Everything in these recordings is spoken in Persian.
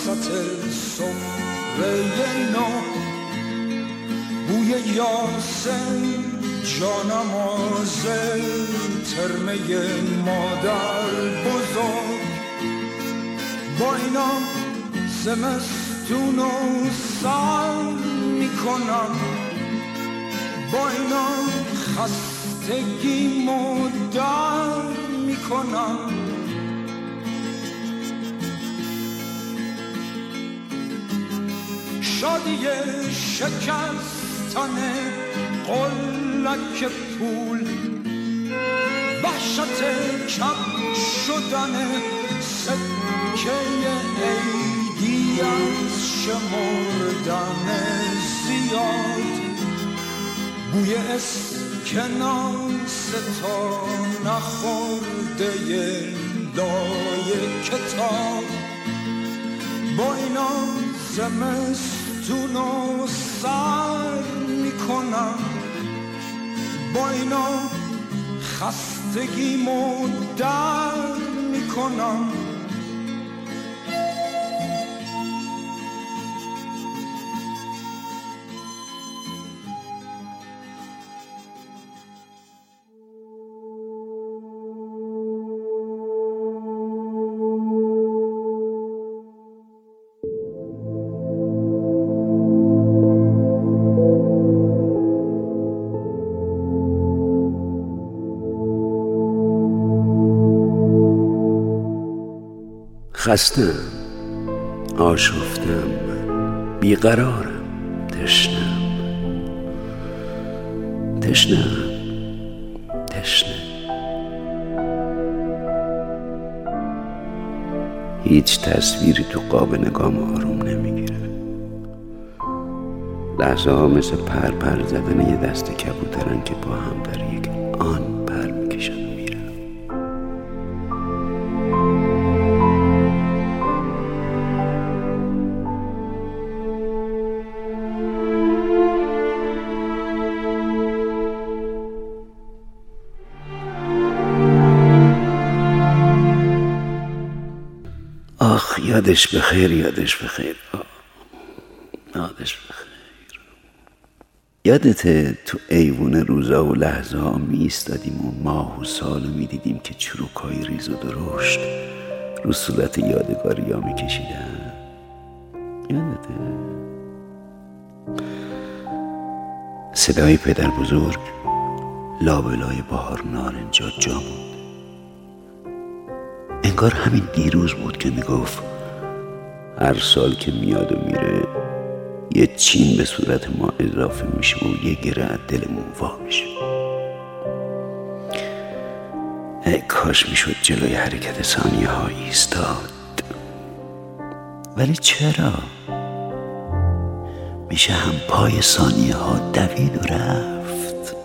وسط سفره نو بوی یاسم جانماز ترمه مادر بزرگ با اینا زمستون و سر می‌کنم با اینا خستگی مدر می‌کنم شادی شکستن قلک پول وحشت کم شدن سکه عیدی از شمردن زیاد. بوی اسکناس تا نخورده لای کتاب. با اینا زمستون و سر می‌کنم. با اینا خستگی در می‌کنم. خستم آشفتم بیقرارم تشنم. تشنم تشنه هیچ تصویری تو قاب نگام آروم نمی‌گیره. لحظه ها مثل پر پر زدن یه دست کبوترن که با هم در یک آن یادش بخیر یادش بخیر. یادش بخیر. یادت تو ایوون روزا و لحظه ها می ایستادیم و ماه و سال می دیدیم که چروکای ریز و درشت رو صورت یادگاری ها می کشیدن یادته صدای پدر بزرگ لابلای بهار نارنجا جا انگار همین دیروز بود که می‌گفت هر سال که میاد و میره یه چین به صورت ما اضافه میشه و یه گره از دلمون وا میشه. ای کاش می‌شد جلوی حرکت ثانیه ها ایستاد. ولی چرا؟ میشه هم پای ثانیه ها دوید و رفت.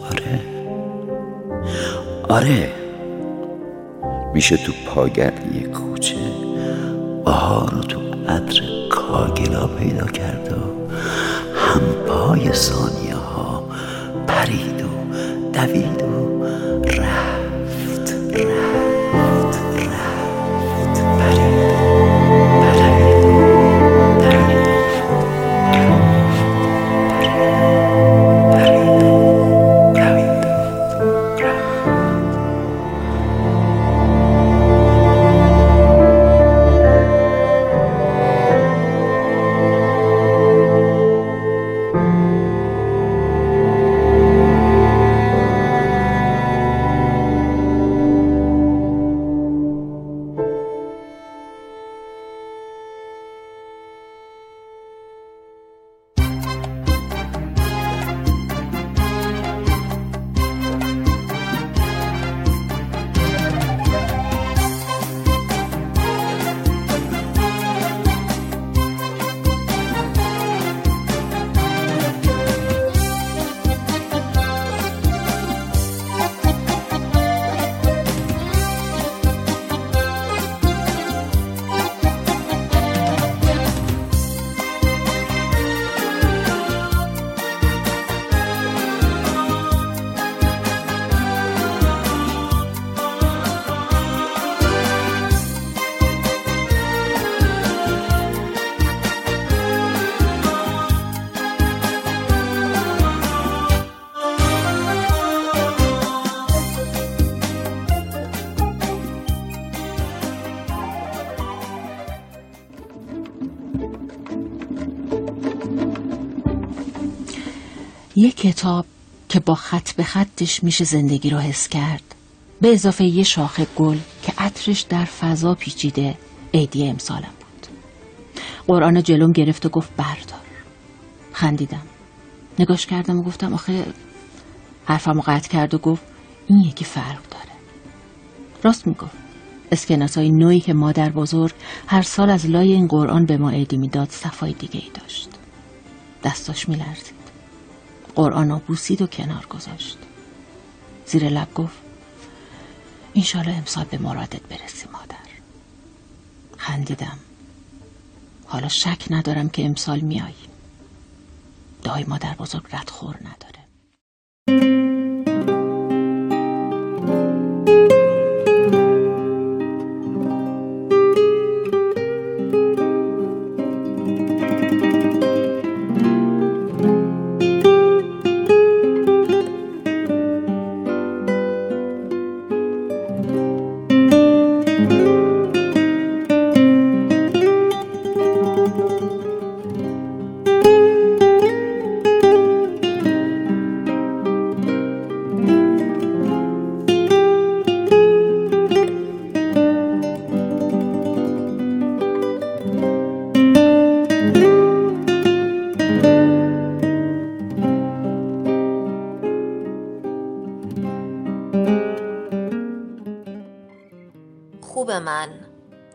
آره. آره. میشه تو پاگردی کوچه بهار رو تو عطر کاگلا پیدا کرد و هم پای ثانیه ها پرید و دوید و یه کتاب که با خط به خطش میشه زندگی رو حس کرد. به اضافه یه شاخه گل که عطرش در فضا پیچیده عیدی امسالم بود. قرآن جلوم گرفت و گفت بردار. خندیدم. نگاش کردم و گفتم آخه حرفم قطع کرد و گفت این یکی فرق داره. راست می‌گفت. اسکناس های نوعی که مادر بزرگ هر سال از لای این قرآن به ما عیدی می‌داد صفای دیگه ای داشت. دستاش میلرزید. قرآن بوسید و کنار گذاشت. زیر لب گفت اینشالا امسال به مرادت برسی مادر. خندیدم. حالا شک ندارم که امسال میایی دای مادر بزرگ ردخور نداره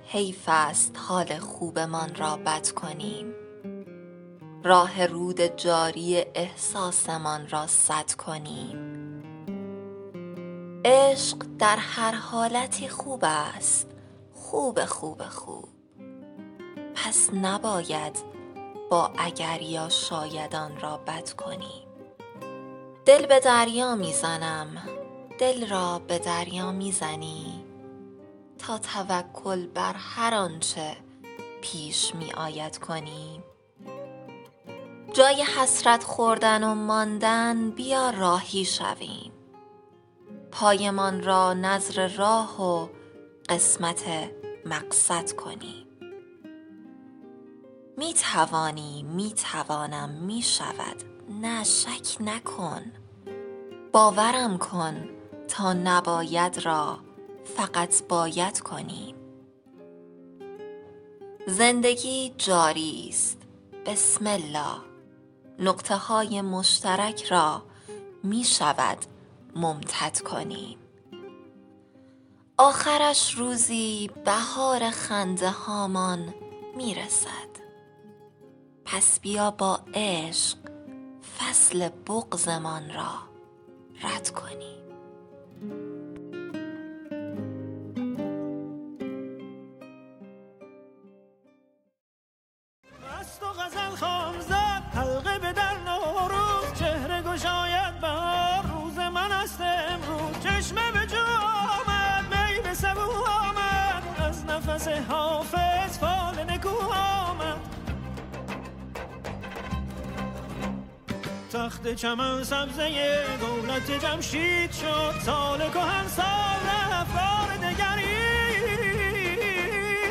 حیف است حال خوبمان را بد کنیم. راه رود جاری احساسمان را سد کنیم. عشق در هر حالتی خوب است. خوب خوب خوب. پس نباید با اگر یا شایدان را بد کنیم. دل به دریا می‌زنم. دل را به دریا می‌زنی. تا توکل بر هر آنچه پیش می آید کنیم جای حسرت خوردن و ماندن بیا راهی شویم. پایمان را نظر راه و قسمت مقصد کنیم می توانی می توانم می شود. نه شک نکن. باورم کن تا نباید را فقط باید کنیم زندگی جاری است. بسم الله. نقطه های مشترک را می شود ممتد کنیم آخرش روزی بهار خنده هامان می رسد. پس بیا با عشق فصل بغزمان را رد کنیم تخت چمن سبزه دولت جمشید شد. سال کهن سال افکار دگرید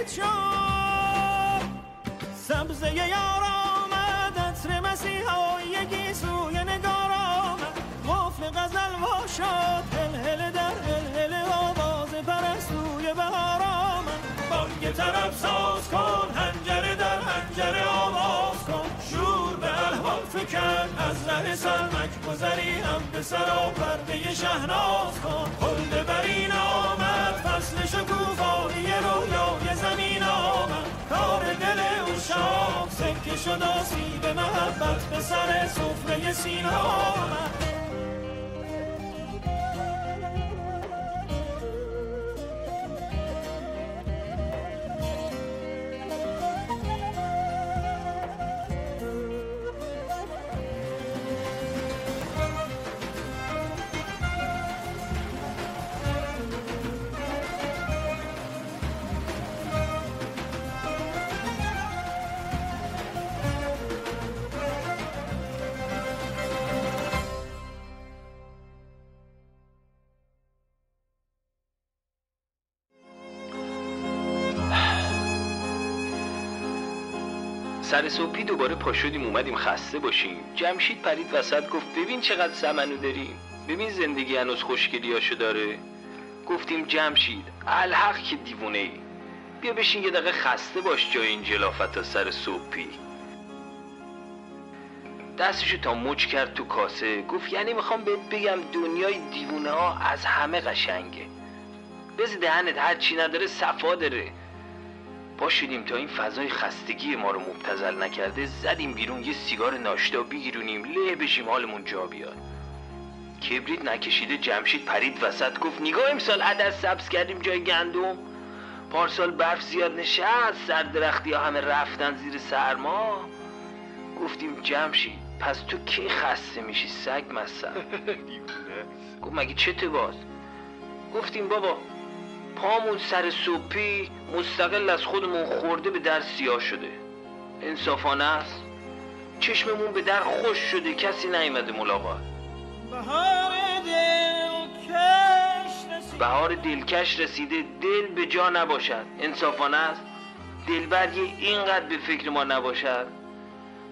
شد. سبزه یار آمد عطر مسیحای گیسوی نگار آمد. قفل غزل وا شد هل در هل آواز پرستوی بهار یه طرف ساز کن هنجره در هنجره به فکر از ره سرمک گذری هم به سرا پرده شهناز کن خلد برین آمد فصل شکوفایی رویای زمین آمد. کار دل او شام سکه شد آسیب محبت به سر سفره سین آمد. سر صبحی دوباره پا شدیم اومدیم خسته باشیم. جمشید پرید وسط گفت ببین چقدر سمنو داریم. ببین زندگی هنوز خوشگلیاشو داره. گفتیم جمشید الحق که دیوونه ای. بیا بشین یه دقیقه خسته باش جای این جلافت سر صبحی. دستشو تا مچ کرد تو کاسه. گفت یعنی می‌خوام بهت بگم دنیای دیوونه ها از همه قشنگه. بزی دهنت هر چی نداره صفا داره. پا شدیم تا این فضای خستگی ما رو مبتزل نکرده زدیم بیرون یه سیگار ناشتا بگیرونیم له بشیم حالمون جا بیاد. کبریت نکشیده جمشید پرید وسط گفت نگاه امسال عدس سبز کردیم جای گندم. پارسال برف زیاد نشست سر درختی ها همه رفتن زیر سرما گفتیم جمشید پس تو کی خسته میشی؟ سگ مصب گفت مگه چته باز؟ گفتیم بابا پامون سر صبحی مستقل از خودمون خورده به در سیاه شده. انصافانه است. چشممون به در خوش شده. کسی نیومده ملاقات. بهار دلکش رسیده. دل به جا نباشد. انصافانه است. دلبر یه اینقدر به فکر ما نباشد.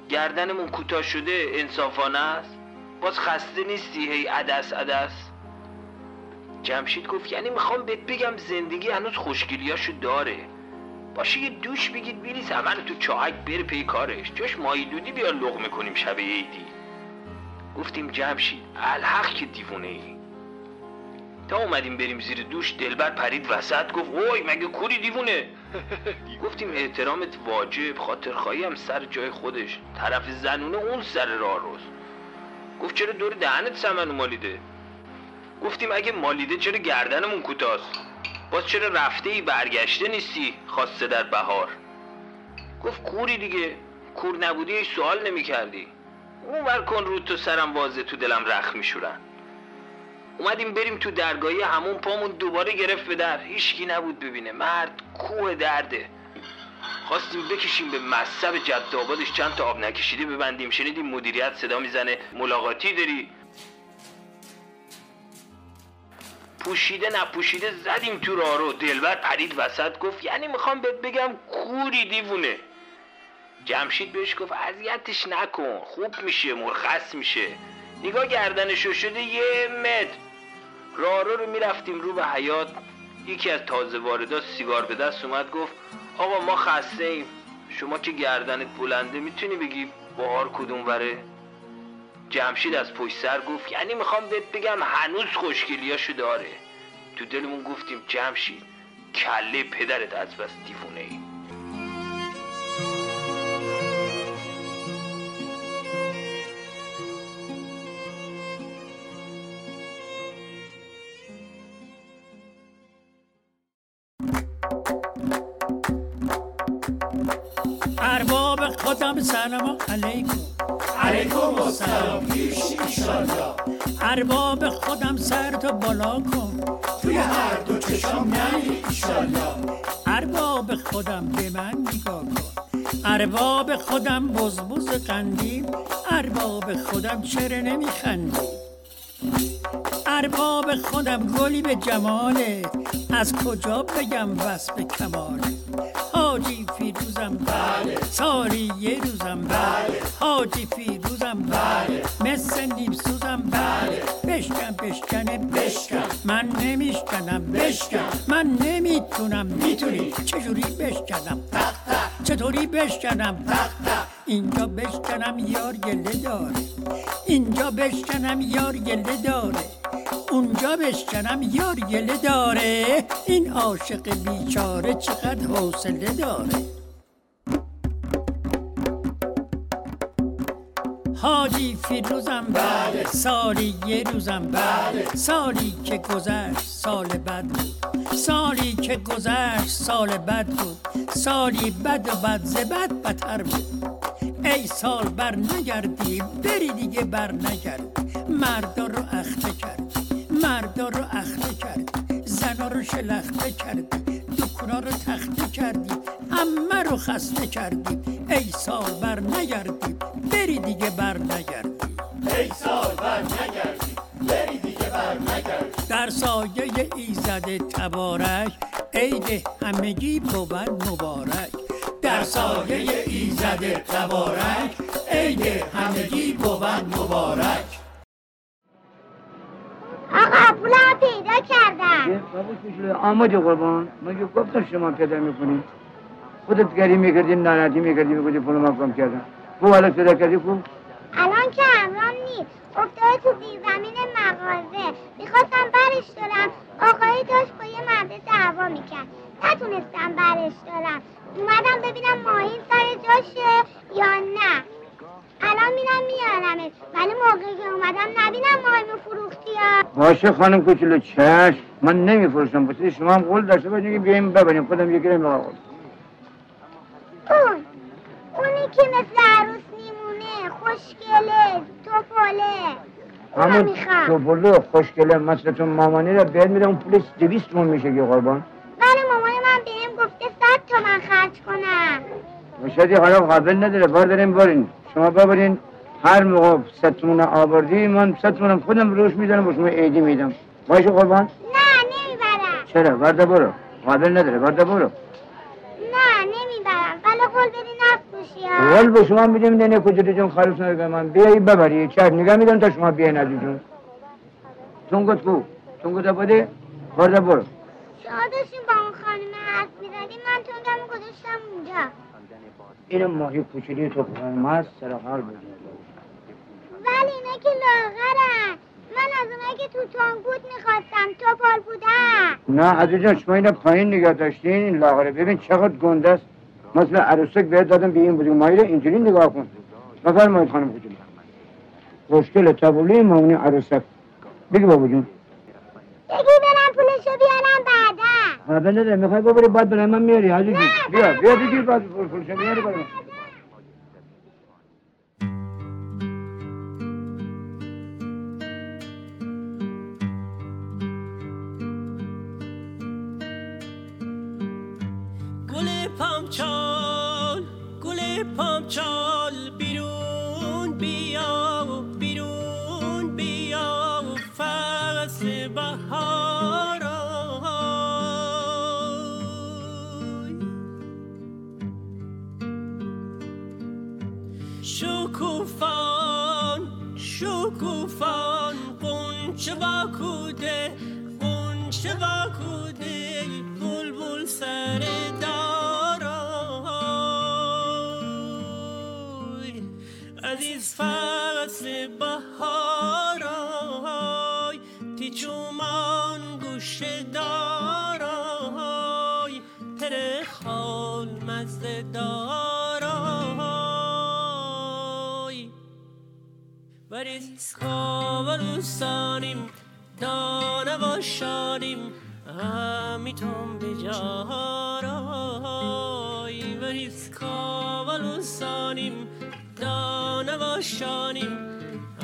گردنمون کوتاه شده. انصافانه است. باز خسته نیستی. هی عدس عدس. جمشید گفت یعنی می‌خوام بهت بگم زندگی هنوز خوشگلیاشو داره. باشه یه دوش بگید بریز همه تو چاهک بره پی کارش. جاش مایی دودی بیا لغمه کنیم شب عیدی. گفتیم جمشید الحق که دیوونه ای. تا اومدیم بریم زیر دوش دلبر پرید وسط گفت اوی مگه کوری دیوونه؟ گفتیم احترامت واجب خاطر خواهی هم سر جای خودش. طرف زنونه اون سر راه روز گفت چرا دور دهنت سمنو مالیده گفتیم اگه مالیده چرا گردنمون کوتاست؟ باز چرا رفته ای برگشته نیستی؟ خواسته در بهار. گفت کوری دیگه. کور نبودی ایش سوال نمی کردی اون ور کن رو تو سرم واضح تو دلم رخ میشورن. اومدیم بریم تو درگاهی همون پامون دوباره گرفت به در. هیچکی نبود ببینه. مرد کوه درده. خواستیم بکشیم به مصب جد آبادش چند تا آب نکشیده ببندیم. شنیدیم مدیریت صدا می‌زنه. ملاقاتی داری؟ پوشیده نپوشیده زدیم تو راه رو. دلبر پرید وسط گفت یعنی می‌خوام بهت بگم کوری دیوونه. جمشید بهش گفت اذیتش نکن خوب میشه مرخص میشه. نگاه گردنشو شده یه متر. راه رو رو می‌رفتیم رو به حیات یکی از تازه واردات سیگار به دست اومد گفت آقا ما خسته ایم. شما که گردنت بلنده می‌تونی بگی بهار کدوم وره؟ جمشید از پشت سر گفت یعنی می‌خوام بهت بگم هنوز خوشگلیاشو داره. تو دلمون گفتیم جمشید کله پدرت از بس دیوونه ای. ارباب خودم سلام علیکم. ارباب خودم سر تو بالا کن. توی هر دو چشام نری ایشالله ارباب خودم به من نگاه کن. ارباب خودم بزبز قندیم ارباب خودم چرا نمیخندی؟ ارباب خودم گلی به جماله. از کجا بگم وصف کماله؟ حاجی فیروزم بله. سالی یه روزم بله. حاجی فیروزم نیم سوزم بله. بشکن بشکنه بشکن. من نمیشکنم بشکن. من نمی‌تونم می‌تونی. چجوری بشکنم چطوری بشکنم اینجا بشکنم یار گله داره اینجا بشکنم یار گله داره اونجا بشکنم یار گله داره این عاشق بیچاره چقدر حوصله داره حاجی فیروزم بله. سالی یه روزم بله. سالی که گذشت سال بد بود. سالی که گذشت سال بد بود. سالی بد و بد ز بد بتر بود. ای سال بر نگردی بری دیگه بر نگردی مردا رو اخته کردی مردا رو اخته کردی زنا رو شلخته کردی دکونا رو تخته کردی. همه رو خسته کردی. ای سال بر نگردی بری دیگه بر نگردی. ای سال بر نگردی. بری دیگه بر نگردی. در سایه ایزد تبارک عید همگی بود مبارک. در سایه ایزد تبارک عید همگی بود مبارک. آقا پولم پیدا کردم آمدی قربان. مگه گفتم شما پیدا می‌کنی. خودت گری می‌کردی ناراحتی می‌کردی می‌گفتی پولم کم کردم. خب حالا پیدا کردی خوب الان که امران نیست. افتاده تو زیر زمین مغازه. می‌خواستم برش دارم. آقایی داشت با یه مرد دعوا می‌کرد. نتونستم برش دارم. اومدم ببینم ماهی سر جاشه یا نه. الان میرم میارمش. ولی موقعی که اومدم نبینم ماهیمو فروختی یا باشه خانم کوچولو چشم. من نمیفروشم. بسید شما هم قول داشته باشین که بیایم ببریم. خودم یکی رو خوشگله توپله همون توپلو خوشگله مثلتون مامانی رو بیاد میره اون پولش دویست تومن میشه که قربان. ولی مامان من بهم گفته صد تومن خرج کنم. شدی حالا قابل نداره. بار داریم بارین شما ببرین. هر موقع ست تومن آوردی من ست تومنم خودم روش می‌زنم با شما عیدی میدم. باشه قربان؟ نه نمی‌برم. چرا؟ برده برو. قابل نداره. برده برو. قول به شما میدیم نه نه کجا جون خالص نگه من بیایی ببری. چرا نگه میدم تا شما بیاین عزیزون تونگت کو؟ تونگت بده برده برو. شما داشتیم با اون خانم حرف می‌زدیم من تونگم گذاشتم اونجا. این ماهی کوچولی تو خانم هست سر حال بده ولی اینا که لاغرن. من از اونایی که تو تانگود می‌خواستم. تو پال بودم نه عزیزان شما اینو پایین نگاه داشتین این لاغره. ببین چقدر گنده است. مثل عروسک بهت دادم به این بودی ماهی رو اینجوری نگاه کن. بفرمایید خانم کوچولی خوشگل تبولی مامونی عروسک. بگی بابا جون. بگی برم پولشو بیارم بعدا. حالا نداره می‌خوای ببری بعد برای من میاری حاجی جون بیا بیا بگیر بعد پول پولشو میاری برای من. پامچال گل پامچال بیرون بریز کاولوسانیم دانه باشانیم همیتون بجارای بریز کاولوسانیم دانه باشانیم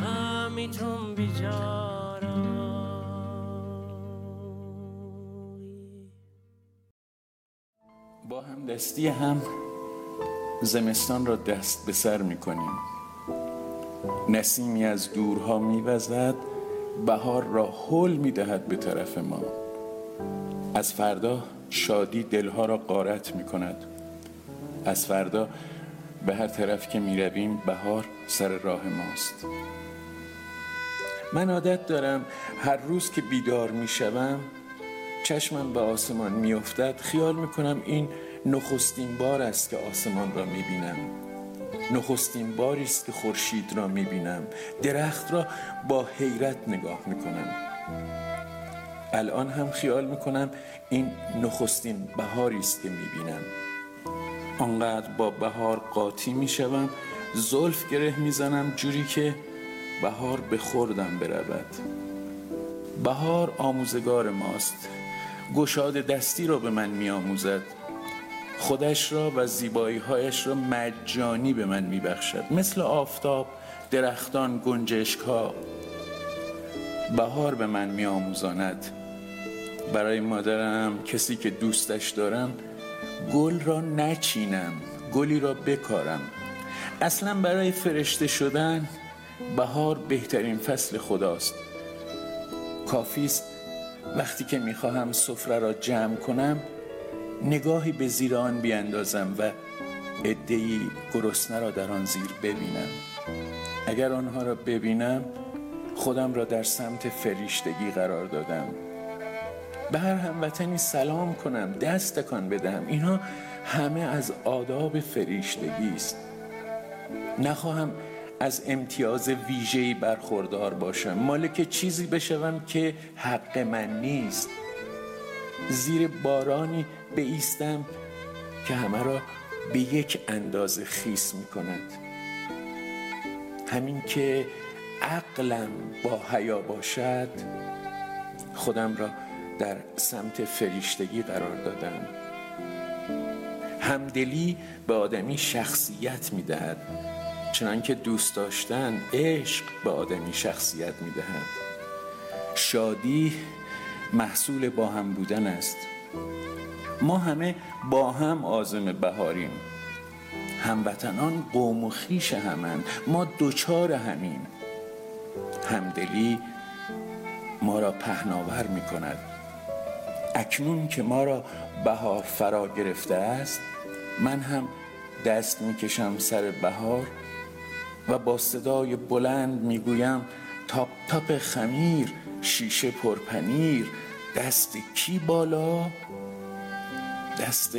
همیتون بجارای با هم دستی هم زمستان را دست به سر می کنیم نسیمی از دورها می وزد بهار را حل می دهد به طرف ما. از فردا شادی دلها را قارت می کند از فردا به هر طرف که می رویم بهار سر راه ماست. من عادت دارم هر روز که بیدار می شوم چشمم به آسمان می افتد خیال می کنم این نخستین بار است که آسمان را می بینم نخستین باری است که خورشید را می بینم درخت را با حیرت نگاه می کنم الان هم خیال می کنم این نخستین بهاری است که می بینم آنقدر با بهار قاطی می شوم زلف گره می زنم جوری که بهار به خوردم برود. بهار آموزگار ماست. گشاد دستی را به من می آموزد خودش را و زیبایی هایش را مجانی به من می بخشد مثل آفتاب درختان گنجشک ها بهار به من می آموزاند برای مادرم کسی که دوستش دارم گل را نچینم گلی را بکارم. اصلا برای فرشته شدن بهار بهترین فصل خداست. کافی است وقتی که می‌خواهم سفره را جمع کنم نگاهی به زیر آن بیاندازم و ادهی گرسنه را در آن زیر ببینم. اگر آنها را ببینم خودم را در سمت فریشتگی قرار دادم. به هر هموطنی سلام کنم دست تکان بدهم. اینها همه از آداب فریشتگی است. نخواهم از امتیاز ویژه‌ای برخوردار باشم. مالک چیزی بشوم که حق من نیست. زیر بارانی ایستم که همه را به یک اندازه خیس می کند همین که عقلم با حیا باشد خودم را در سمت فریشتگی قرار دادم. همدلی به آدمی شخصیت می دهد چنانکه دوست داشتن عشق به آدمی شخصیت می دهد شادی محصول با هم بودن است. ما همه با هم آزم بهاریم. هموطنان قوم و خیش همند. ما دوچار همین همدلی ما را پهناور می کند اکنون که ما را بهار فرا گرفته است من هم دست می کشم سر بهار و با صدای بلند می گویم تاپ تاپ خمیر شیشه پرپنیر دست کی بالا؟ دست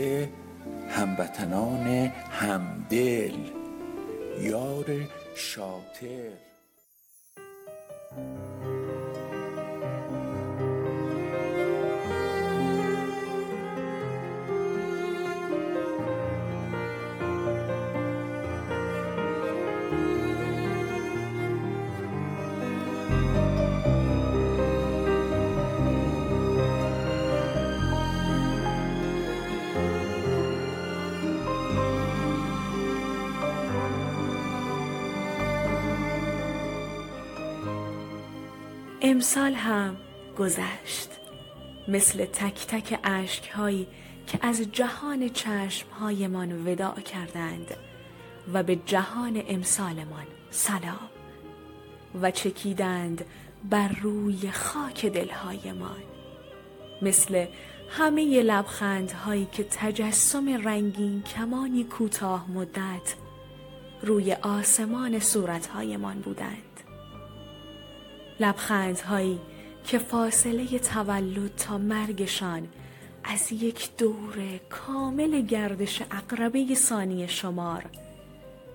هموطنان همدل یار شاطر. امسال هم گذشت. مثل تک تک اشک هایی که از جهان چشم هایمان وداع کردند و به جهان امسالمان سلام و چکیدند بر روی خاک دلهایمان. مثل همه لبخندهایی که تجسم رنگین کمانی کوتاه مدت روی آسمان صورتهایمان بودند. لبخندهایی که فاصله تولد تا مرگشان از یک دور کامل گردش اقربه ثانیه شمار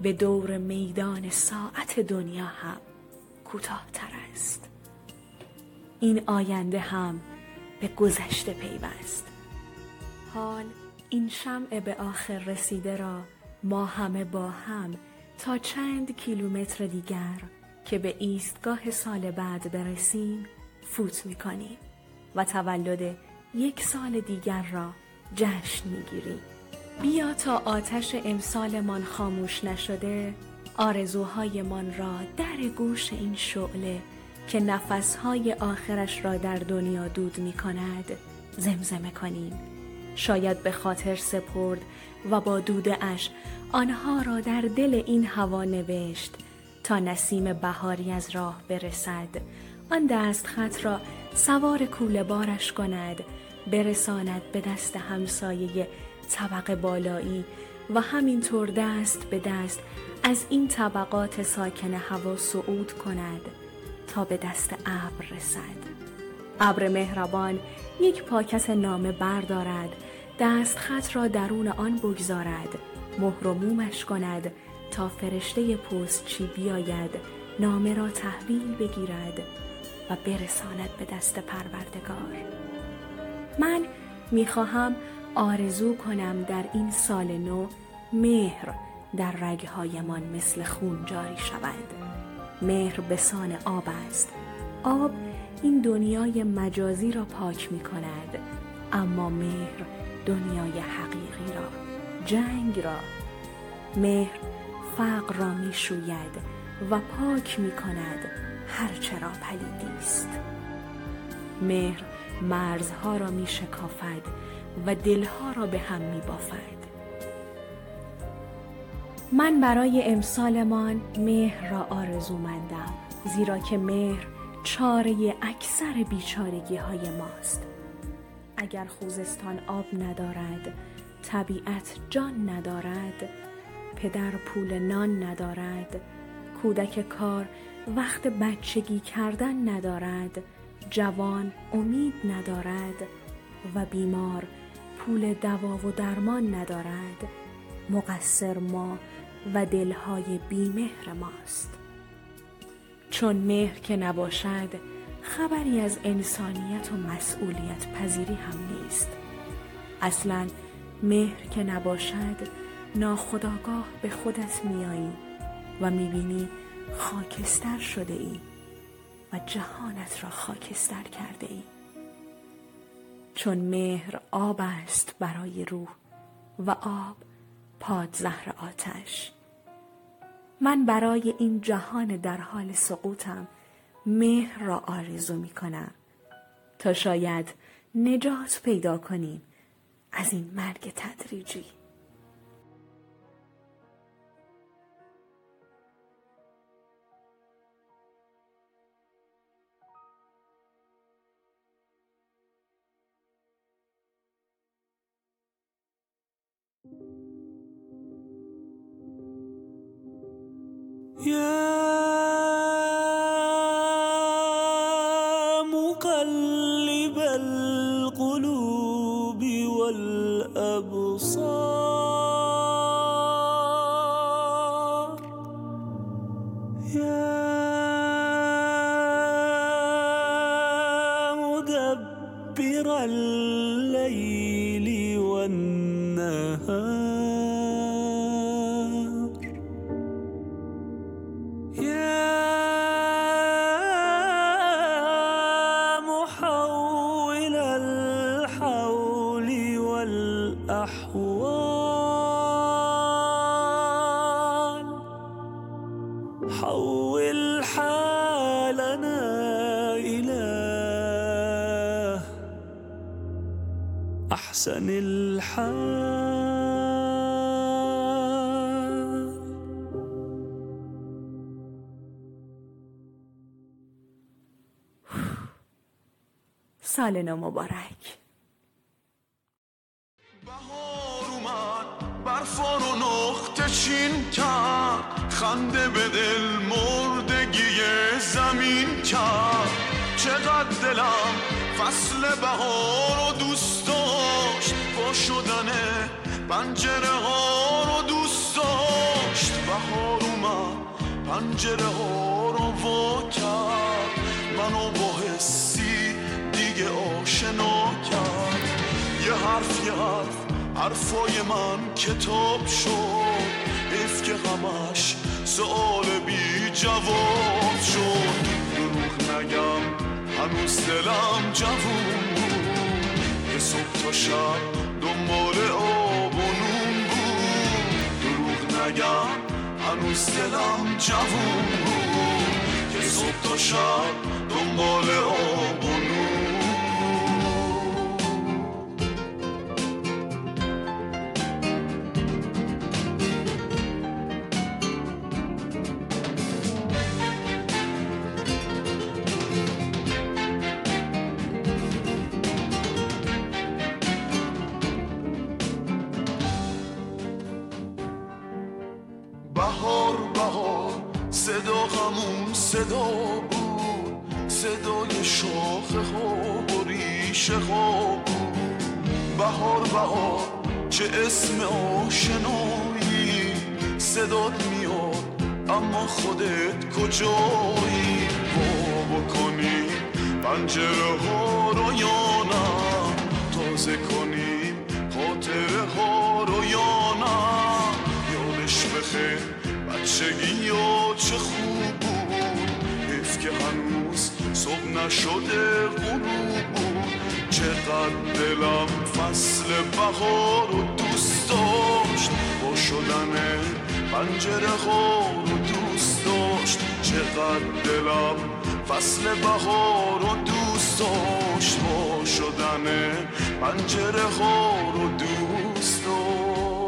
به دور میدان ساعت دنیا هم کوتاهتر است. این آینده هم به گذشته پیوست. حال این شمع به آخر رسیده را ما همه با هم تا چند کیلومتر دیگر که به ایستگاه سال بعد برسیم فوت می‌کنیم و تولد یک سال دیگر را جشن می‌گیریم. بیا تا آتش امسالمان خاموش نشده آرزوهایمان را در گوش این شعله که نفسهای آخرش را در دنیا دود می کند زمزمه کنیم. شاید به خاطر سپرد و با دوده اش آنها را در دل این هوا نوشت تا نسیم بهاری از راه برسد. آن دست خط را سوار کوله بارش کند برساند به دست همسایه طبق بالایی و همینطور دست به دست از این طبقات ساکن هوا صعود کند تا به دست ابر رسد. ابر مهربان یک پاکت نامه بردارد دست خط را درون آن بگذارد مهر مومش کند تا فرشته پستچی بیاید نامه را تحویل بگیرد و برساند به دست پروردگار. من می‌خواهم آرزو کنم در این سال نو مهر در رگهایمان مثل خون جاری شود. مهر به سان آب است. آب این دنیای مجازی را پاک می کند اما مهر دنیای حقیقی را جنگ را. مهر فقر را می شوید و پاک می کند هرچه را پلیدی است. مهر مرزها را می شکافد و دلها را به هم می بافد من برای امسالمان مهر را آرزومندم زیرا که مهر چاره اکثر بیچارگی های ماست. اگر خوزستان آب ندارد طبیعت جان ندارد پدر پول نان ندارد. کودک کار وقت بچگی کردن ندارد. جوان امید ندارد و بیمار پول دوا و درمان ندارد. مقصر ما و دلهای بیمهر ماست. چون مهر که نباشد خبری از انسانیت و مسئولیت پذیری هم نیست. اصلا مهر که نباشد ناخداگاه به خودت میایی و می‌بینی خاکستر شده ای و جهانت را خاکستر کرده ای. چون مهر آب است برای روح و آب پادزهر آتش. من برای این جهان در حال سقوطم مهر را آرزو می کنم تا شاید نجات پیدا کنیم از این مرگ تدریجی. Yeah. أحسن الحال. سال نو مبارک پنجره ها رو وا کرد. منو با حسی دیگه آشنا کرد. یه حرف یه حرف حرفای من کتاب شد. حیف که همش سوال بی جواب شد. دروغ نگم هنوز دلم جوون بود. یه صبح تا شب دنبال آب و نون بود. دروغ نگم هنوز دلم جوون بود. یه صبح تا شب دنبال آب صدای شاخه ها و ریشه ها بهار بهار چه اسم آشنایی. صدات میاد اما خودت کجایی؟ وا بکنی پنجره ها رو یا نه؟ تازه کنیم خاطره ها رو یا نه؟ یادش بخیر بچگی یا چه خوب بود؟ حیف که هنوز صبح نشده غروب چقدر دلم فصل بهار رو دوست داشت. با شدن پنجره ها رو دوست داشت. چقدر دلم فصل بهار رو دوست داشت. با شدن پنجره ها رو دوست داشت.